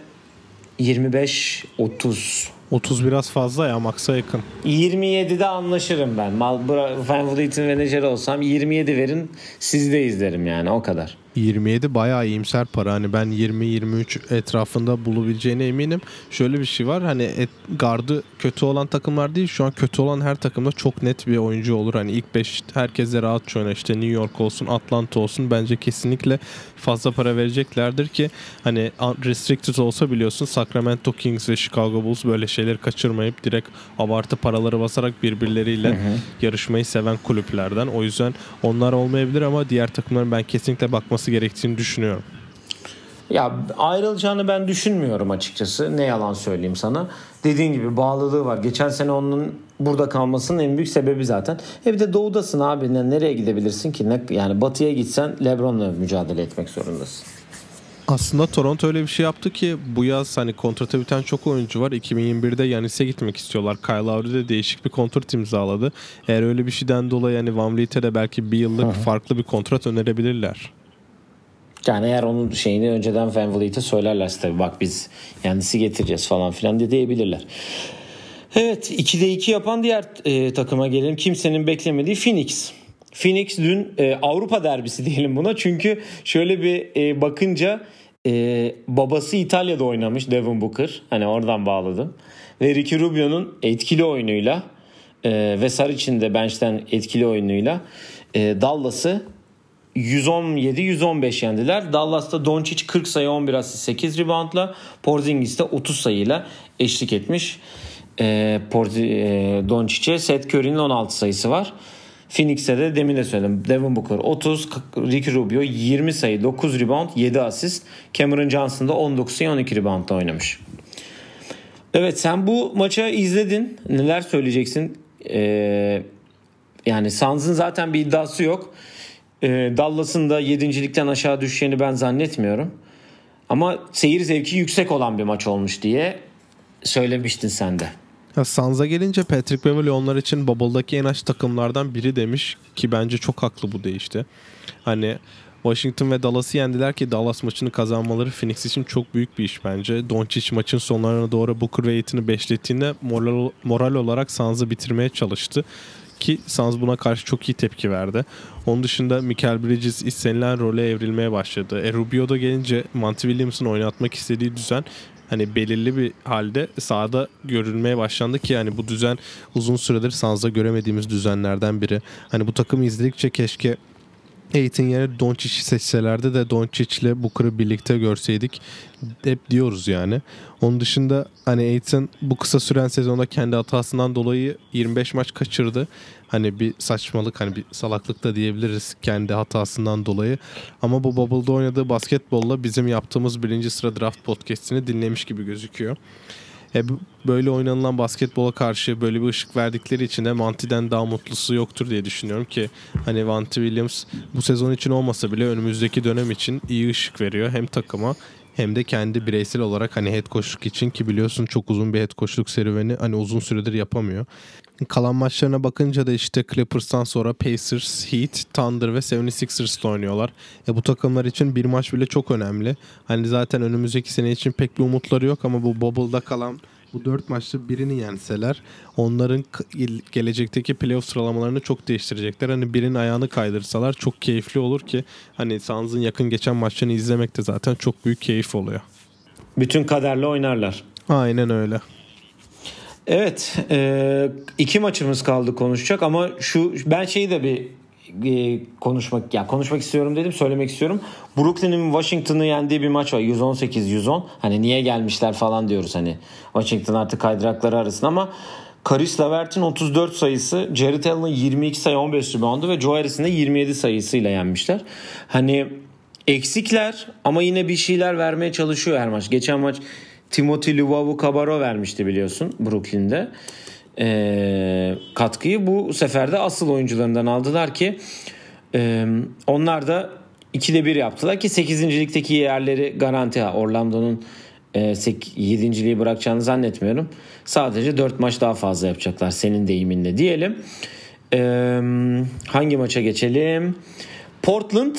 25-30 30 biraz fazla ya maksa yakın. 27'de anlaşırım ben. Mal Van Vliet'in menajeri olsam 27 verin sizi de izlerim yani o kadar. 27 bayağı iyimser para. Hani ben 20-23 etrafında bulabileceğine eminim. Şöyle bir şey var. Hani et, gardı kötü olan takımlar değil. Şu an kötü olan her takımda çok net bir oyuncu olur. Hani ilk 5 herkese rahat oynar. İşte New York olsun, Atlanta olsun. Bence kesinlikle fazla para vereceklerdir ki hani restricted olsa biliyorsun Sacramento Kings ve Chicago Bulls böyle şeyleri kaçırmayıp direkt abartı paraları basarak birbirleriyle hı hı. yarışmayı seven kulüplerden. O yüzden onlar olmayabilir ama diğer takımların ben kesinlikle bakması gerektiğini düşünüyorum. Ya ayrılacağını ben düşünmüyorum açıkçası. Ne yalan söyleyeyim sana. Dediğin gibi bağlılığı var. Geçen sene onun burada kalmasının en büyük sebebi zaten. E bir de doğudasın abi. Nereye gidebilirsin ki? Ne, yani batıya gitsen Lebron'la mücadele etmek zorundasın. Aslında Toronto öyle bir şey yaptı ki bu yaz hani kontrata biten çok oyuncu var. 2021'de Yanis'e gitmek istiyorlar. Kyle Lowry de değişik bir kontrat imzaladı. Eğer öyle bir şeyden dolayı yani Van Vliet'e de belki bir yıllık Hı-hı. farklı bir kontrat önerebilirler. Yani eğer onun şeyini önceden Van Vliet'e söylerlerse tabii bak biz Yanis'i getireceğiz falan filan diye diyebilirler. Evet 2'de 2 yapan diğer e, takıma gelelim. Kimsenin beklemediği Phoenix. Phoenix dün e, Avrupa derbisi diyelim buna. Çünkü şöyle bir e, bakınca e, babası İtalya'da oynamış Devin Booker. Hani oradan bağladım. Ve Ricky Rubio'nun etkili oyunuyla e, ve Saric'in de bench'ten etkili oyunuyla e, Dallas'ı 117-115 yendiler. Dallas'ta Doncic 40 sayı 11 asist 8 reboundla Porzingis de 30 sayıyla eşlik etmiş. E, Porzi, e, Doncic'e Seth Curry'nin 16 sayısı var. Phoenix'te de demin de söyledim. Devin Booker 30, Ricky Rubio 20 sayı, 9 rebound, 7 asist. Cameron Johnson da 19 sayı, 12 reboundda oynamış. Evet sen bu maça izledin. Neler söyleyeceksin? Ee, yani Suns'ın zaten bir iddiası yok. Ee, Dallas'ın da 7.likten aşağı düşeceğini ben zannetmiyorum. Ama seyir zevki yüksek olan bir maç olmuş diye söylemiştin sen de. Ya Sansa gelince Patrick Beverly onlar için Bubble'daki en aç takımlardan biri demiş ki bence çok haklı bu değişti. Hani Washington ve Dallas'ı yendiler ki Dallas maçını kazanmaları Phoenix için çok büyük bir iş bence. Doncic maçın sonlarına doğru Booker ve Aiton'u beşlettiğinde moral, moral olarak Suns'ı bitirmeye çalıştı. Ki Suns buna karşı çok iyi tepki verdi. Onun dışında Michael Bridges istenilen role evrilmeye başladı. E Rubio da gelince Monty Williams'ın oynatmak istediği düzen hani belirli bir halde sahada görülmeye başlandı ki yani bu düzen uzun süredir Suns'da göremediğimiz düzenlerden biri. Hani bu takımı izledikçe keşke Aiton yerine Doncic'i seçselerdi de Doncic'le Booker'ı birlikte görseydik hep diyoruz yani. Onun dışında hani Aiton bu kısa süren sezonda kendi hatasından dolayı 25 maç kaçırdı. Hani bir saçmalık hani bir salaklık da diyebiliriz kendi hatasından dolayı. Ama bu Bubble'da oynadığı basketbolla bizim yaptığımız birinci sıra draft podcastini dinlemiş gibi gözüküyor. E, böyle oynanılan basketbola karşı böyle bir ışık verdikleri için de Manti'den daha mutlusu yoktur diye düşünüyorum ki hani Monty Williams bu sezon için olmasa bile önümüzdeki dönem için iyi ışık veriyor hem takıma hem de kendi bireysel olarak hani head coachluk için ki biliyorsun çok uzun bir head coachluk serüveni hani uzun süredir yapamıyor. Kalan maçlarına bakınca da işte Clippers'tan sonra Pacers, Heat, Thunder ve 76ers oynuyorlar. E bu takımlar için bir maç bile çok önemli. Hani zaten önümüzdeki sene için pek bir umutları yok ama bu bubble'da kalan bu dört maçta birini yenseler onların gelecekteki playoff sıralamalarını çok değiştirecekler. Hani birinin ayağını kaydırsalar çok keyifli olur ki hani Suns'ın yakın geçen maçlarını izlemek de zaten çok büyük keyif oluyor. Bütün kaderle oynarlar. Aynen öyle. Evet, e, iki maçımız kaldı konuşacak ama şu ben şeyi de bir e, konuşmak ya konuşmak istiyorum dedim söylemek istiyorum. Brooklyn'in Washington'ı yendiği bir maç var 118-110. Hani niye gelmişler falan diyoruz hani Washington artık kaydırakları arasında ama Karis Levert'in 34 sayısı, Jared Allen'ın 22 sayı 15 reboundu ve Joe Harris'in de 27 sayısıyla yenmişler. Hani eksikler ama yine bir şeyler vermeye çalışıyor her maç. Geçen maç Timothy Luvavu Cabarro vermişti biliyorsun Brooklyn'de e, katkıyı bu sefer de asıl oyuncularından aldılar ki e, onlar da 2'de 1 yaptılar ki 8. ligdeki yerleri garanti. Ha. Orlando'nun e, 7.liği bırakacağını zannetmiyorum. Sadece 4 maç daha fazla yapacaklar senin deyiminle diyelim. E, hangi maça geçelim? Portland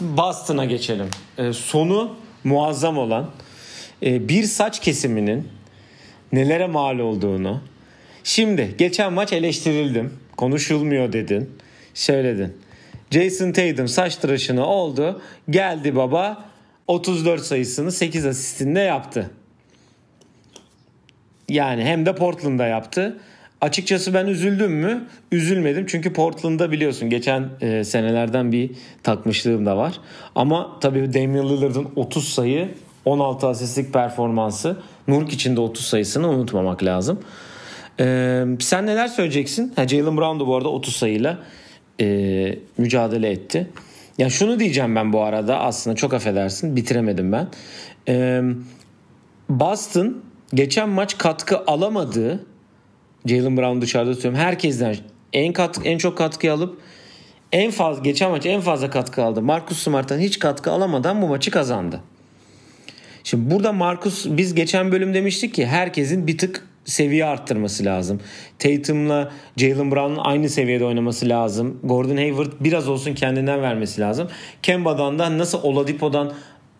Boston'a geçelim. E, sonu muazzam olan e, bir saç kesiminin nelere mal olduğunu. Şimdi geçen maç eleştirildim. Konuşulmuyor dedin. Söyledin. Jason Tatum saç tıraşını oldu. Geldi baba 34 sayısını 8 asistinde yaptı. Yani hem de Portland'da yaptı. Açıkçası ben üzüldüm mü? Üzülmedim çünkü Portland'da biliyorsun geçen e, senelerden bir takmışlığım da var. Ama tabii Damian Lillard'ın 30 sayı 16 asistlik performansı Nurk için de 30 sayısını unutmamak lazım. Ee, sen neler söyleyeceksin? Ha, Jalen Brown da bu arada 30 sayıyla e, mücadele etti. Ya şunu diyeceğim ben bu arada aslında çok affedersin bitiremedim ben. Ee, Boston geçen maç katkı alamadığı Jalen Brown dışarıda tutuyorum. Herkesten en katkı, en çok katkı alıp en fazla geçen maç en fazla katkı aldı. Marcus Smart'tan hiç katkı alamadan bu maçı kazandı. Şimdi burada Marcus biz geçen bölüm demiştik ki herkesin bir tık seviye arttırması lazım. Tatum'la Jalen Brown'un aynı seviyede oynaması lazım. Gordon Hayward biraz olsun kendinden vermesi lazım. Kemba'dan da nasıl Oladipo'dan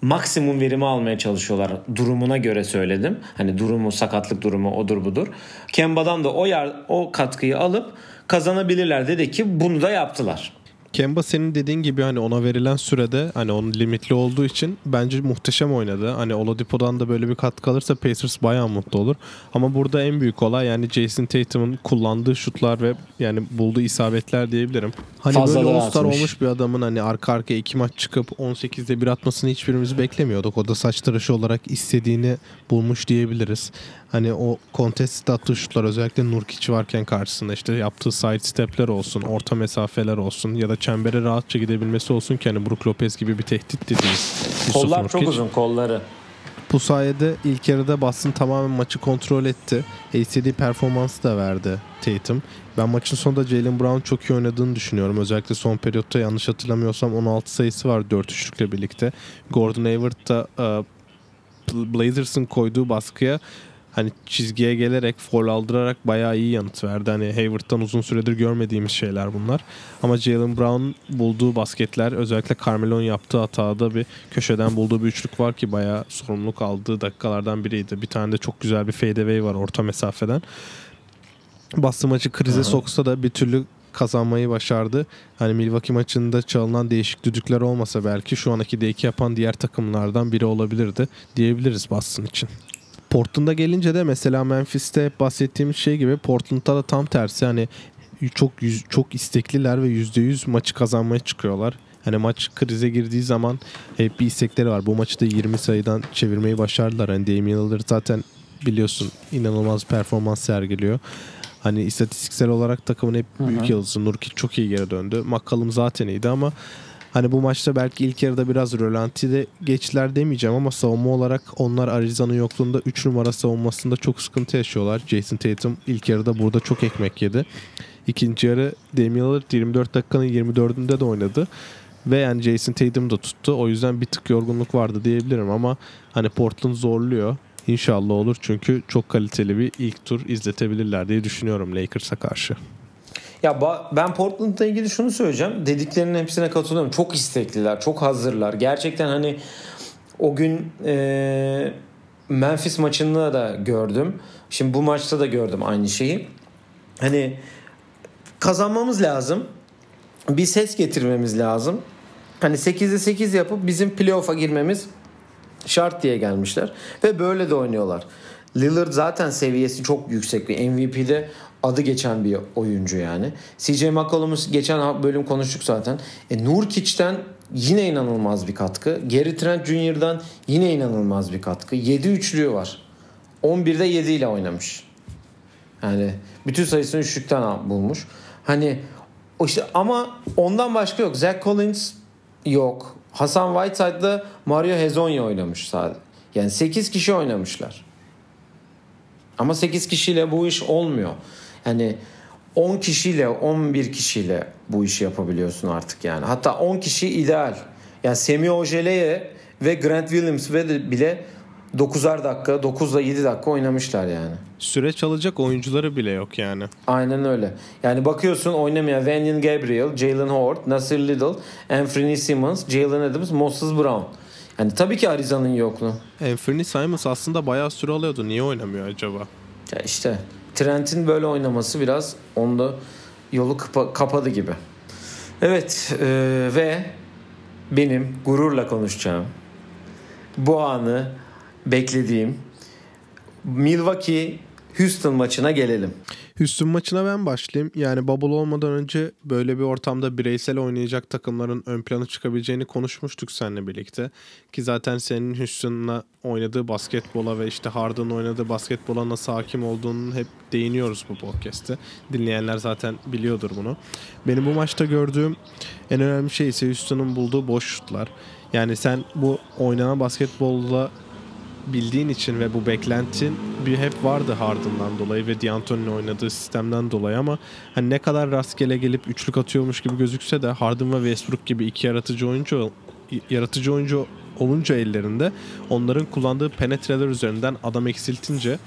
maksimum verimi almaya çalışıyorlar. Durumuna göre söyledim. Hani durumu, sakatlık durumu odur budur. Kemba'dan da o yer, o katkıyı alıp kazanabilirler dedi ki bunu da yaptılar. Kemba senin dediğin gibi hani ona verilen sürede hani onun limitli olduğu için bence muhteşem oynadı. Hani Oladipo'dan da böyle bir katkı alırsa Pacers bayağı mutlu olur. Ama burada en büyük olay yani Jason Tatum'un kullandığı şutlar ve yani bulduğu isabetler diyebilirim. Hani Fazla böyle All-Star olmuş bir adamın hani arka arkaya iki maç çıkıp 18'de bir atmasını hiçbirimiz beklemiyorduk. O da saç tıraşı olarak istediğini bulmuş diyebiliriz. Hani o contest attığı şutlar özellikle Nurkic varken karşısında işte yaptığı side stepler olsun, orta mesafeler olsun ya da çembere rahatça gidebilmesi olsun ki hani Brook Lopez gibi bir tehdit dediğimiz. Kollar Nurkic. çok uzun kolları. Bu sayede ilk yarıda Boston tamamen maçı kontrol etti. istediği performansı da verdi Tatum. Ben maçın sonunda Jalen Brown çok iyi oynadığını düşünüyorum. Özellikle son periyotta yanlış hatırlamıyorsam 16 sayısı var 4-3'lükle birlikte. Gordon Hayward da uh, Blazers'ın koyduğu baskıya hani çizgiye gelerek foul aldırarak bayağı iyi yanıt verdi. Hani Hayward'dan uzun süredir görmediğimiz şeyler bunlar. Ama Jalen Brown bulduğu basketler özellikle Carmelo'nun yaptığı hatada bir köşeden bulduğu bir üçlük var ki bayağı sorumluluk aldığı dakikalardan biriydi. Bir tane de çok güzel bir fadeaway var orta mesafeden. Bastı maçı krize Hı-hı. soksa da bir türlü kazanmayı başardı. Hani Milwaukee maçında çalınan değişik düdükler olmasa belki şu an 2'de 2 yapan diğer takımlardan biri olabilirdi diyebiliriz Boston için. Portland'a gelince de mesela Memphis'te bahsettiğimiz şey gibi Portland'da da tam tersi hani çok yüz, çok istekliler ve %100 maçı kazanmaya çıkıyorlar. Hani maç krize girdiği zaman hep bir istekleri var. Bu maçı da 20 sayıdan çevirmeyi başardılar. Hani Damian Lillard zaten biliyorsun inanılmaz performans sergiliyor. Hani istatistiksel olarak takımın hep büyük yıldızı. Nurkic çok iyi geri döndü. McCollum zaten iyiydi ama Hani bu maçta belki ilk yarıda biraz rölantide geçtiler demeyeceğim ama savunma olarak onlar Arizona'nın yokluğunda 3 numara savunmasında çok sıkıntı yaşıyorlar. Jason Tatum ilk yarıda burada çok ekmek yedi. İkinci yarı Damian Lillard 24 dakikanın 24'ünde de oynadı. Ve yani Jason Tatum da tuttu. O yüzden bir tık yorgunluk vardı diyebilirim ama hani Portland zorluyor. İnşallah olur çünkü çok kaliteli bir ilk tur izletebilirler diye düşünüyorum Lakers'a karşı. Ya ben Portland'la ilgili şunu söyleyeceğim. Dediklerinin hepsine katılıyorum. Çok istekliler, çok hazırlar. Gerçekten hani o gün e, Memphis maçında da gördüm. Şimdi bu maçta da gördüm aynı şeyi. Hani kazanmamız lazım. Bir ses getirmemiz lazım. Hani 8'de 8 yapıp bizim playoff'a girmemiz şart diye gelmişler. Ve böyle de oynuyorlar. Lillard zaten seviyesi çok yüksek bir MVP'de adı geçen bir oyuncu yani. CJ McCollum'u geçen bölüm konuştuk zaten. E, Nurkic'ten yine inanılmaz bir katkı. Gary Trent Jr.'dan yine inanılmaz bir katkı. 7 üçlüğü var. 11'de 7 ile oynamış. Yani bütün sayısını üçlükten bulmuş. Hani işte ama ondan başka yok. Zach Collins yok. Hasan Whiteside'da Mario Hezonya oynamış sadece. Yani 8 kişi oynamışlar. Ama 8 kişiyle bu iş olmuyor. Yani 10 kişiyle 11 kişiyle bu işi yapabiliyorsun artık yani. Hatta 10 kişi ideal. Yani Semi Ojeleye ve Grant Williams ve bile 9'ar dakika, 9 ile 7 dakika oynamışlar yani. Süreç alacak oyuncuları bile yok yani. Aynen öyle. Yani bakıyorsun oynamayan Vanyan Gabriel, Jalen Hort, Nasir Little, Anthony Simmons, Jalen Adams, Moses Brown. Yani tabii ki Arizona'nın yokluğu. Anthony Simons aslında bayağı süre alıyordu. Niye oynamıyor acaba? Ya işte Trent'in böyle oynaması biraz onda yolu kapa- kapadı gibi. Evet e, ve benim gururla konuşacağım bu anı beklediğim Milwaukee Houston maçına gelelim. Houston maçına ben başlayayım. Yani bubble olmadan önce böyle bir ortamda bireysel oynayacak takımların ön plana çıkabileceğini konuşmuştuk seninle birlikte. Ki zaten senin Houston'la oynadığı basketbola ve işte Harden'ın oynadığı basketbola nasıl hakim olduğunu hep değiniyoruz bu podcast'te. Dinleyenler zaten biliyordur bunu. Benim bu maçta gördüğüm en önemli şey ise Houston'un bulduğu boş şutlar. Yani sen bu oynanan basketbolla bildiğin için ve bu beklentin bir hep vardı Harden'dan dolayı ve D'Antoni'nin oynadığı sistemden dolayı ama hani ne kadar rastgele gelip üçlük atıyormuş gibi gözükse de Harden ve Westbrook gibi iki yaratıcı oyuncu yaratıcı oyuncu olunca ellerinde onların kullandığı penetreler üzerinden adam eksiltince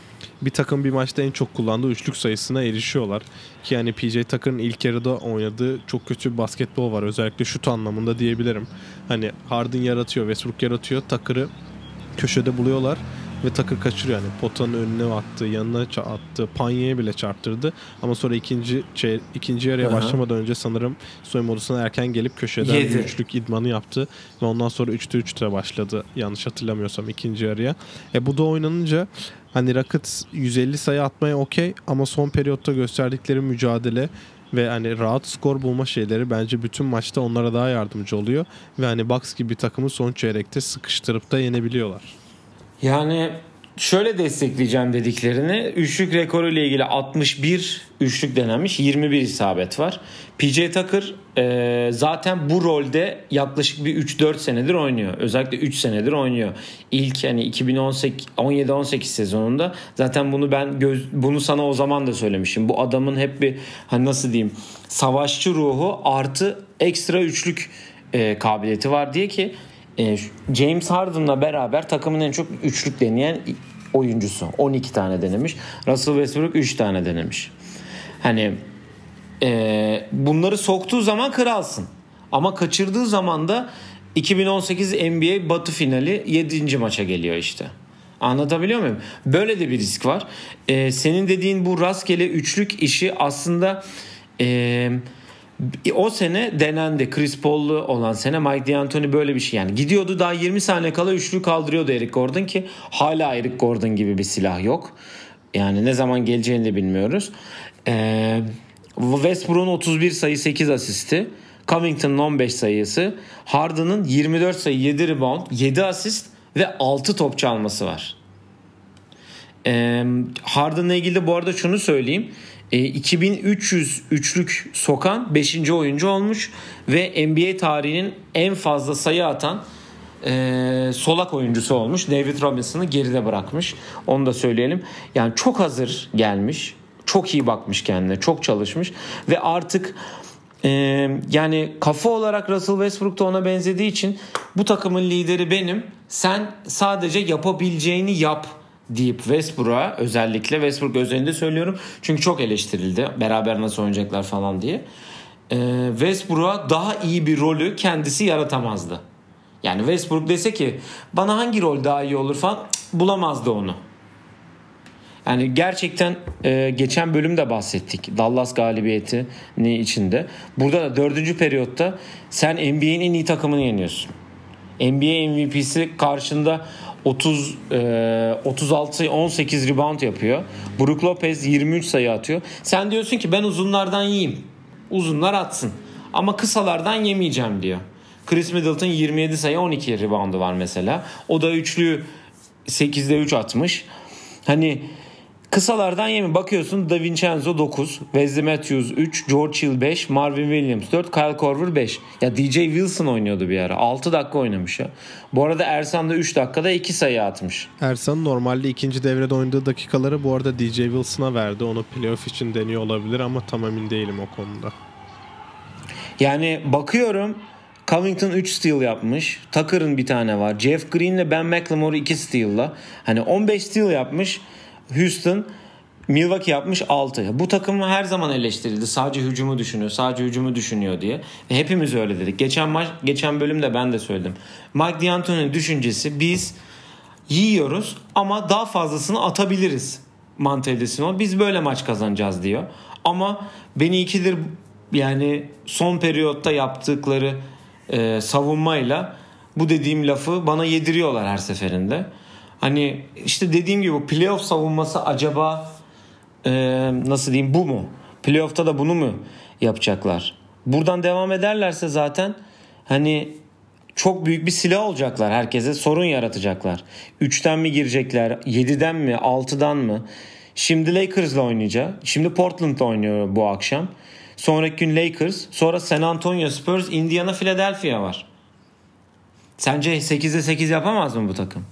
bir takım bir maçta en çok kullandığı üçlük sayısına erişiyorlar. Ki yani PJ Tucker'ın ilk yarıda oynadığı çok kötü bir basketbol var. Özellikle şut anlamında diyebilirim. Hani Harden yaratıyor, Westbrook yaratıyor. Tucker'ı köşede buluyorlar ve Takır kaçırıyor yani potanın önüne attı, yanına attı, panyeye bile çarptırdı. Ama sonra ikinci şey, ikinci yarıya Aha. başlamadan önce sanırım soyunma odasına erken gelip köşeden Yedi. üçlük idmanı yaptı ve ondan sonra 3'te 3'te başladı yanlış hatırlamıyorsam ikinci yarıya. E bu da oynanınca hani Rockets 150 sayı atmaya okey ama son periyotta gösterdikleri mücadele ve hani rahat skor bulma şeyleri bence bütün maçta onlara daha yardımcı oluyor. Ve hani Bucks gibi bir takımı son çeyrekte sıkıştırıp da yenebiliyorlar. Yani şöyle destekleyeceğim dediklerini. Üçlük rekoru ile ilgili 61 üçlük denenmiş. 21 isabet var. PJ Tucker e, zaten bu rolde yaklaşık bir 3-4 senedir oynuyor. Özellikle 3 senedir oynuyor. İlk hani 2018 17-18 sezonunda zaten bunu ben göz, bunu sana o zaman da söylemişim. Bu adamın hep bir hani nasıl diyeyim savaşçı ruhu artı ekstra üçlük e, kabiliyeti var diye ki e, James Harden'la beraber takımın en çok üçlük deneyen oyuncusu. 12 tane denemiş. Russell Westbrook 3 tane denemiş. Hani e, bunları soktuğu zaman kralsın. Ama kaçırdığı zaman da 2018 NBA Batı finali 7. maça geliyor işte. Anlatabiliyor muyum? Böyle de bir risk var. E, senin dediğin bu rastgele üçlük işi aslında e, o sene denendi. Chris Paul'lu olan sene Mike D'Antoni böyle bir şey yani. Gidiyordu daha 20 saniye kala üçlü kaldırıyordu Eric Gordon ki hala Eric Gordon gibi bir silah yok. Yani ne zaman geleceğini de bilmiyoruz. Ee, Westbrook'un 31 sayı 8 asisti. Covington'ın 15 sayısı. Harden'ın 24 sayı 7 rebound 7 asist ve 6 top çalması var. Ee, Harden'la ilgili de bu arada şunu söyleyeyim. E, 2300 üçlük sokan 5. oyuncu olmuş ve NBA tarihinin en fazla sayı atan e, solak oyuncusu olmuş. David Robinson'ı geride bırakmış. Onu da söyleyelim. Yani çok hazır gelmiş. Çok iyi bakmış kendine. Çok çalışmış. Ve artık e, yani kafa olarak Russell Westbrook da ona benzediği için bu takımın lideri benim. Sen sadece yapabileceğini yap deyip Westbrook'a özellikle Westbrook özelinde söylüyorum. Çünkü çok eleştirildi. Beraber nasıl oynayacaklar falan diye. Ee, Westbrook'a daha iyi bir rolü kendisi yaratamazdı. Yani Westbrook dese ki bana hangi rol daha iyi olur falan bulamazdı onu. Yani gerçekten e, geçen bölümde bahsettik. Dallas galibiyetini içinde. Burada da dördüncü periyotta sen NBA'nin en iyi takımını yeniyorsun. NBA MVP'si karşında 30 e, 36 18 rebound yapıyor. Brook Lopez 23 sayı atıyor. Sen diyorsun ki ben uzunlardan yiyeyim. Uzunlar atsın. Ama kısalardan yemeyeceğim diyor. Chris Middleton 27 sayı 12 reboundu var mesela. O da üçlü 8'de 3 atmış. Hani Kısalardan yemi bakıyorsun Da Vincenzo 9, Wesley Matthews 3, George Hill 5, Marvin Williams 4, Kyle Korver 5. Ya DJ Wilson oynuyordu bir ara. 6 dakika oynamış ya. Bu arada Ersan da 3 dakikada 2 sayı atmış. Ersan normalde ikinci devrede oynadığı dakikaları bu arada DJ Wilson'a verdi. Onu playoff için deniyor olabilir ama tam emin değilim o konuda. Yani bakıyorum Covington 3 steal yapmış. Tucker'ın bir tane var. Jeff Green ile Ben McLemore 2 steal'la. Hani 15 steal yapmış. Houston Milwaukee yapmış 6. Bu takım her zaman eleştirildi. Sadece hücumu düşünüyor, sadece hücumu düşünüyor diye. Ve hepimiz öyle dedik. Geçen maç, geçen bölümde ben de söyledim. Mike D'Antoni'nin düşüncesi biz yiyoruz ama daha fazlasını atabiliriz mantalitesini o. Biz böyle maç kazanacağız diyor. Ama beni ikidir yani son periyotta yaptıkları e, savunmayla bu dediğim lafı bana yediriyorlar her seferinde. Hani işte dediğim gibi playoff savunması acaba e, nasıl diyeyim bu mu? Playoff'ta da bunu mu yapacaklar? Buradan devam ederlerse zaten hani çok büyük bir silah olacaklar herkese sorun yaratacaklar. 3'ten mi girecekler 7'den mi 6'dan mı? Şimdi Lakers'la oynayacak. Şimdi Portland'la oynuyor bu akşam. Sonraki gün Lakers. Sonra San Antonio Spurs, Indiana, Philadelphia var. Sence 8'e 8 yapamaz mı bu takım?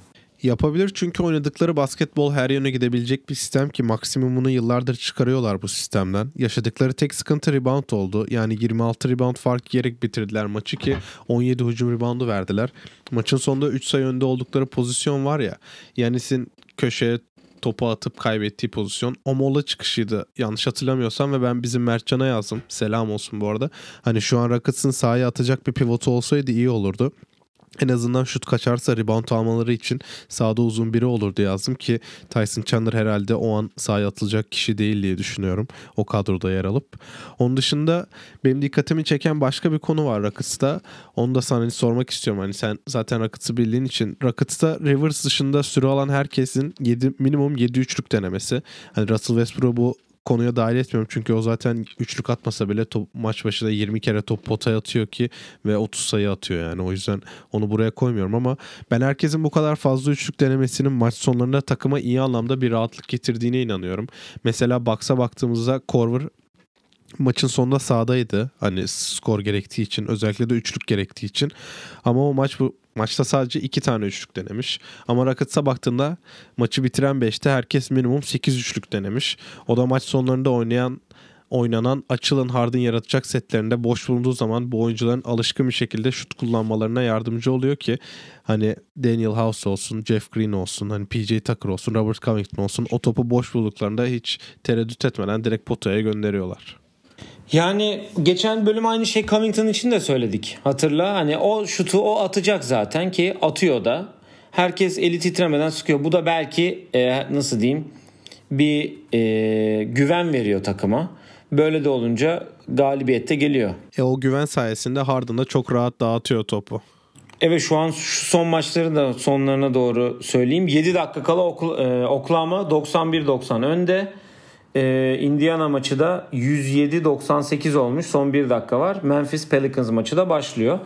Yapabilir çünkü oynadıkları basketbol her yöne gidebilecek bir sistem ki maksimumunu yıllardır çıkarıyorlar bu sistemden. Yaşadıkları tek sıkıntı rebound oldu. Yani 26 rebound fark yiyerek bitirdiler maçı ki 17 hücum reboundu verdiler. Maçın sonunda 3 sayı önde oldukları pozisyon var ya. Yanis'in köşeye topu atıp kaybettiği pozisyon o mola çıkışıydı yanlış hatırlamıyorsam ve ben bizim Mertcan'a yazdım. Selam olsun bu arada. Hani şu an Rockets'ın sahaya atacak bir pivotu olsaydı iyi olurdu en azından şut kaçarsa rebound almaları için sağda uzun biri olurdu yazdım ki Tyson Chandler herhalde o an sahaya atılacak kişi değil diye düşünüyorum o kadroda yer alıp. Onun dışında benim dikkatimi çeken başka bir konu var Rockets'ta. Onu da sana sormak istiyorum. Hani sen zaten Rockets'ı bildiğin için Rockets'ta Rivers dışında süre alan herkesin 7, minimum 7 üçlük denemesi. Hani Russell Westbrook bu konuya dahil etmiyorum. Çünkü o zaten üçlük atmasa bile top, maç başında 20 kere top potaya atıyor ki ve 30 sayı atıyor yani. O yüzden onu buraya koymuyorum ama ben herkesin bu kadar fazla üçlük denemesinin maç sonlarında takıma iyi anlamda bir rahatlık getirdiğine inanıyorum. Mesela Bucks'a baktığımızda Korver maçın sonunda sahadaydı. Hani skor gerektiği için özellikle de üçlük gerektiği için. Ama o maç bu Maçta sadece 2 tane üçlük denemiş. Ama Rockets'a baktığında maçı bitiren 5'te herkes minimum 8 üçlük denemiş. O da maç sonlarında oynayan oynanan açılın Harden yaratacak setlerinde boş bulunduğu zaman bu oyuncuların alışkın bir şekilde şut kullanmalarına yardımcı oluyor ki hani Daniel House olsun, Jeff Green olsun, hani PJ Tucker olsun, Robert Covington olsun o topu boş bulduklarında hiç tereddüt etmeden direkt potaya gönderiyorlar. Yani geçen bölüm aynı şey Covington için de söyledik. Hatırla hani o şutu o atacak zaten ki atıyor da. Herkes eli titremeden sıkıyor. Bu da belki e, nasıl diyeyim bir e, güven veriyor takıma. Böyle de olunca galibiyette geliyor. E o güven sayesinde Harden da çok rahat dağıtıyor topu. Evet şu an şu son maçları da sonlarına doğru söyleyeyim. 7 dakika kala Oklahoma 91-90 önde. Ee, Indiana maçı da 107-98 olmuş. Son bir dakika var. Memphis Pelicans maçı da başlıyor.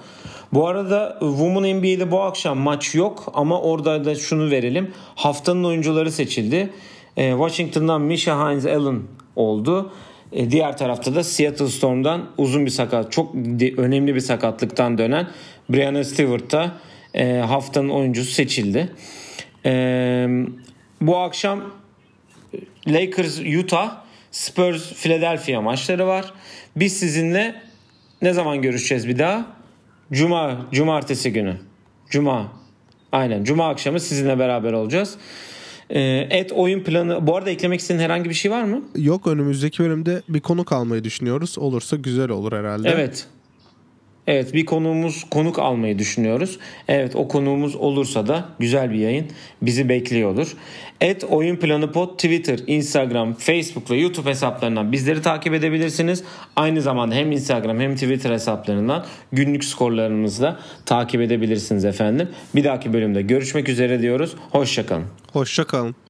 Bu arada Women NBA'de bu akşam maç yok ama orada da şunu verelim. Haftanın oyuncuları seçildi. Ee, Washington'dan Misha Hines Allen oldu. Ee, diğer tarafta da Seattle Storm'dan uzun bir sakat, çok önemli bir sakatlıktan dönen Brianna Stewart da e, haftanın oyuncusu seçildi. Ee, bu akşam Lakers Utah, Spurs Philadelphia maçları var. Biz sizinle ne zaman görüşeceğiz bir daha? Cuma, cumartesi günü. Cuma. Aynen. Cuma akşamı sizinle beraber olacağız. Ee, et oyun planı. Bu arada eklemek istediğin herhangi bir şey var mı? Yok önümüzdeki bölümde bir konu kalmayı düşünüyoruz. Olursa güzel olur herhalde. Evet. Evet bir konuğumuz konuk almayı düşünüyoruz. Evet o konuğumuz olursa da güzel bir yayın bizi bekliyordur. Et Oyun Planı Pod Twitter, Instagram, Facebook ve YouTube hesaplarından bizleri takip edebilirsiniz. Aynı zamanda hem Instagram hem Twitter hesaplarından günlük skorlarımızı da takip edebilirsiniz efendim. Bir dahaki bölümde görüşmek üzere diyoruz. Hoşçakalın. Hoşçakalın.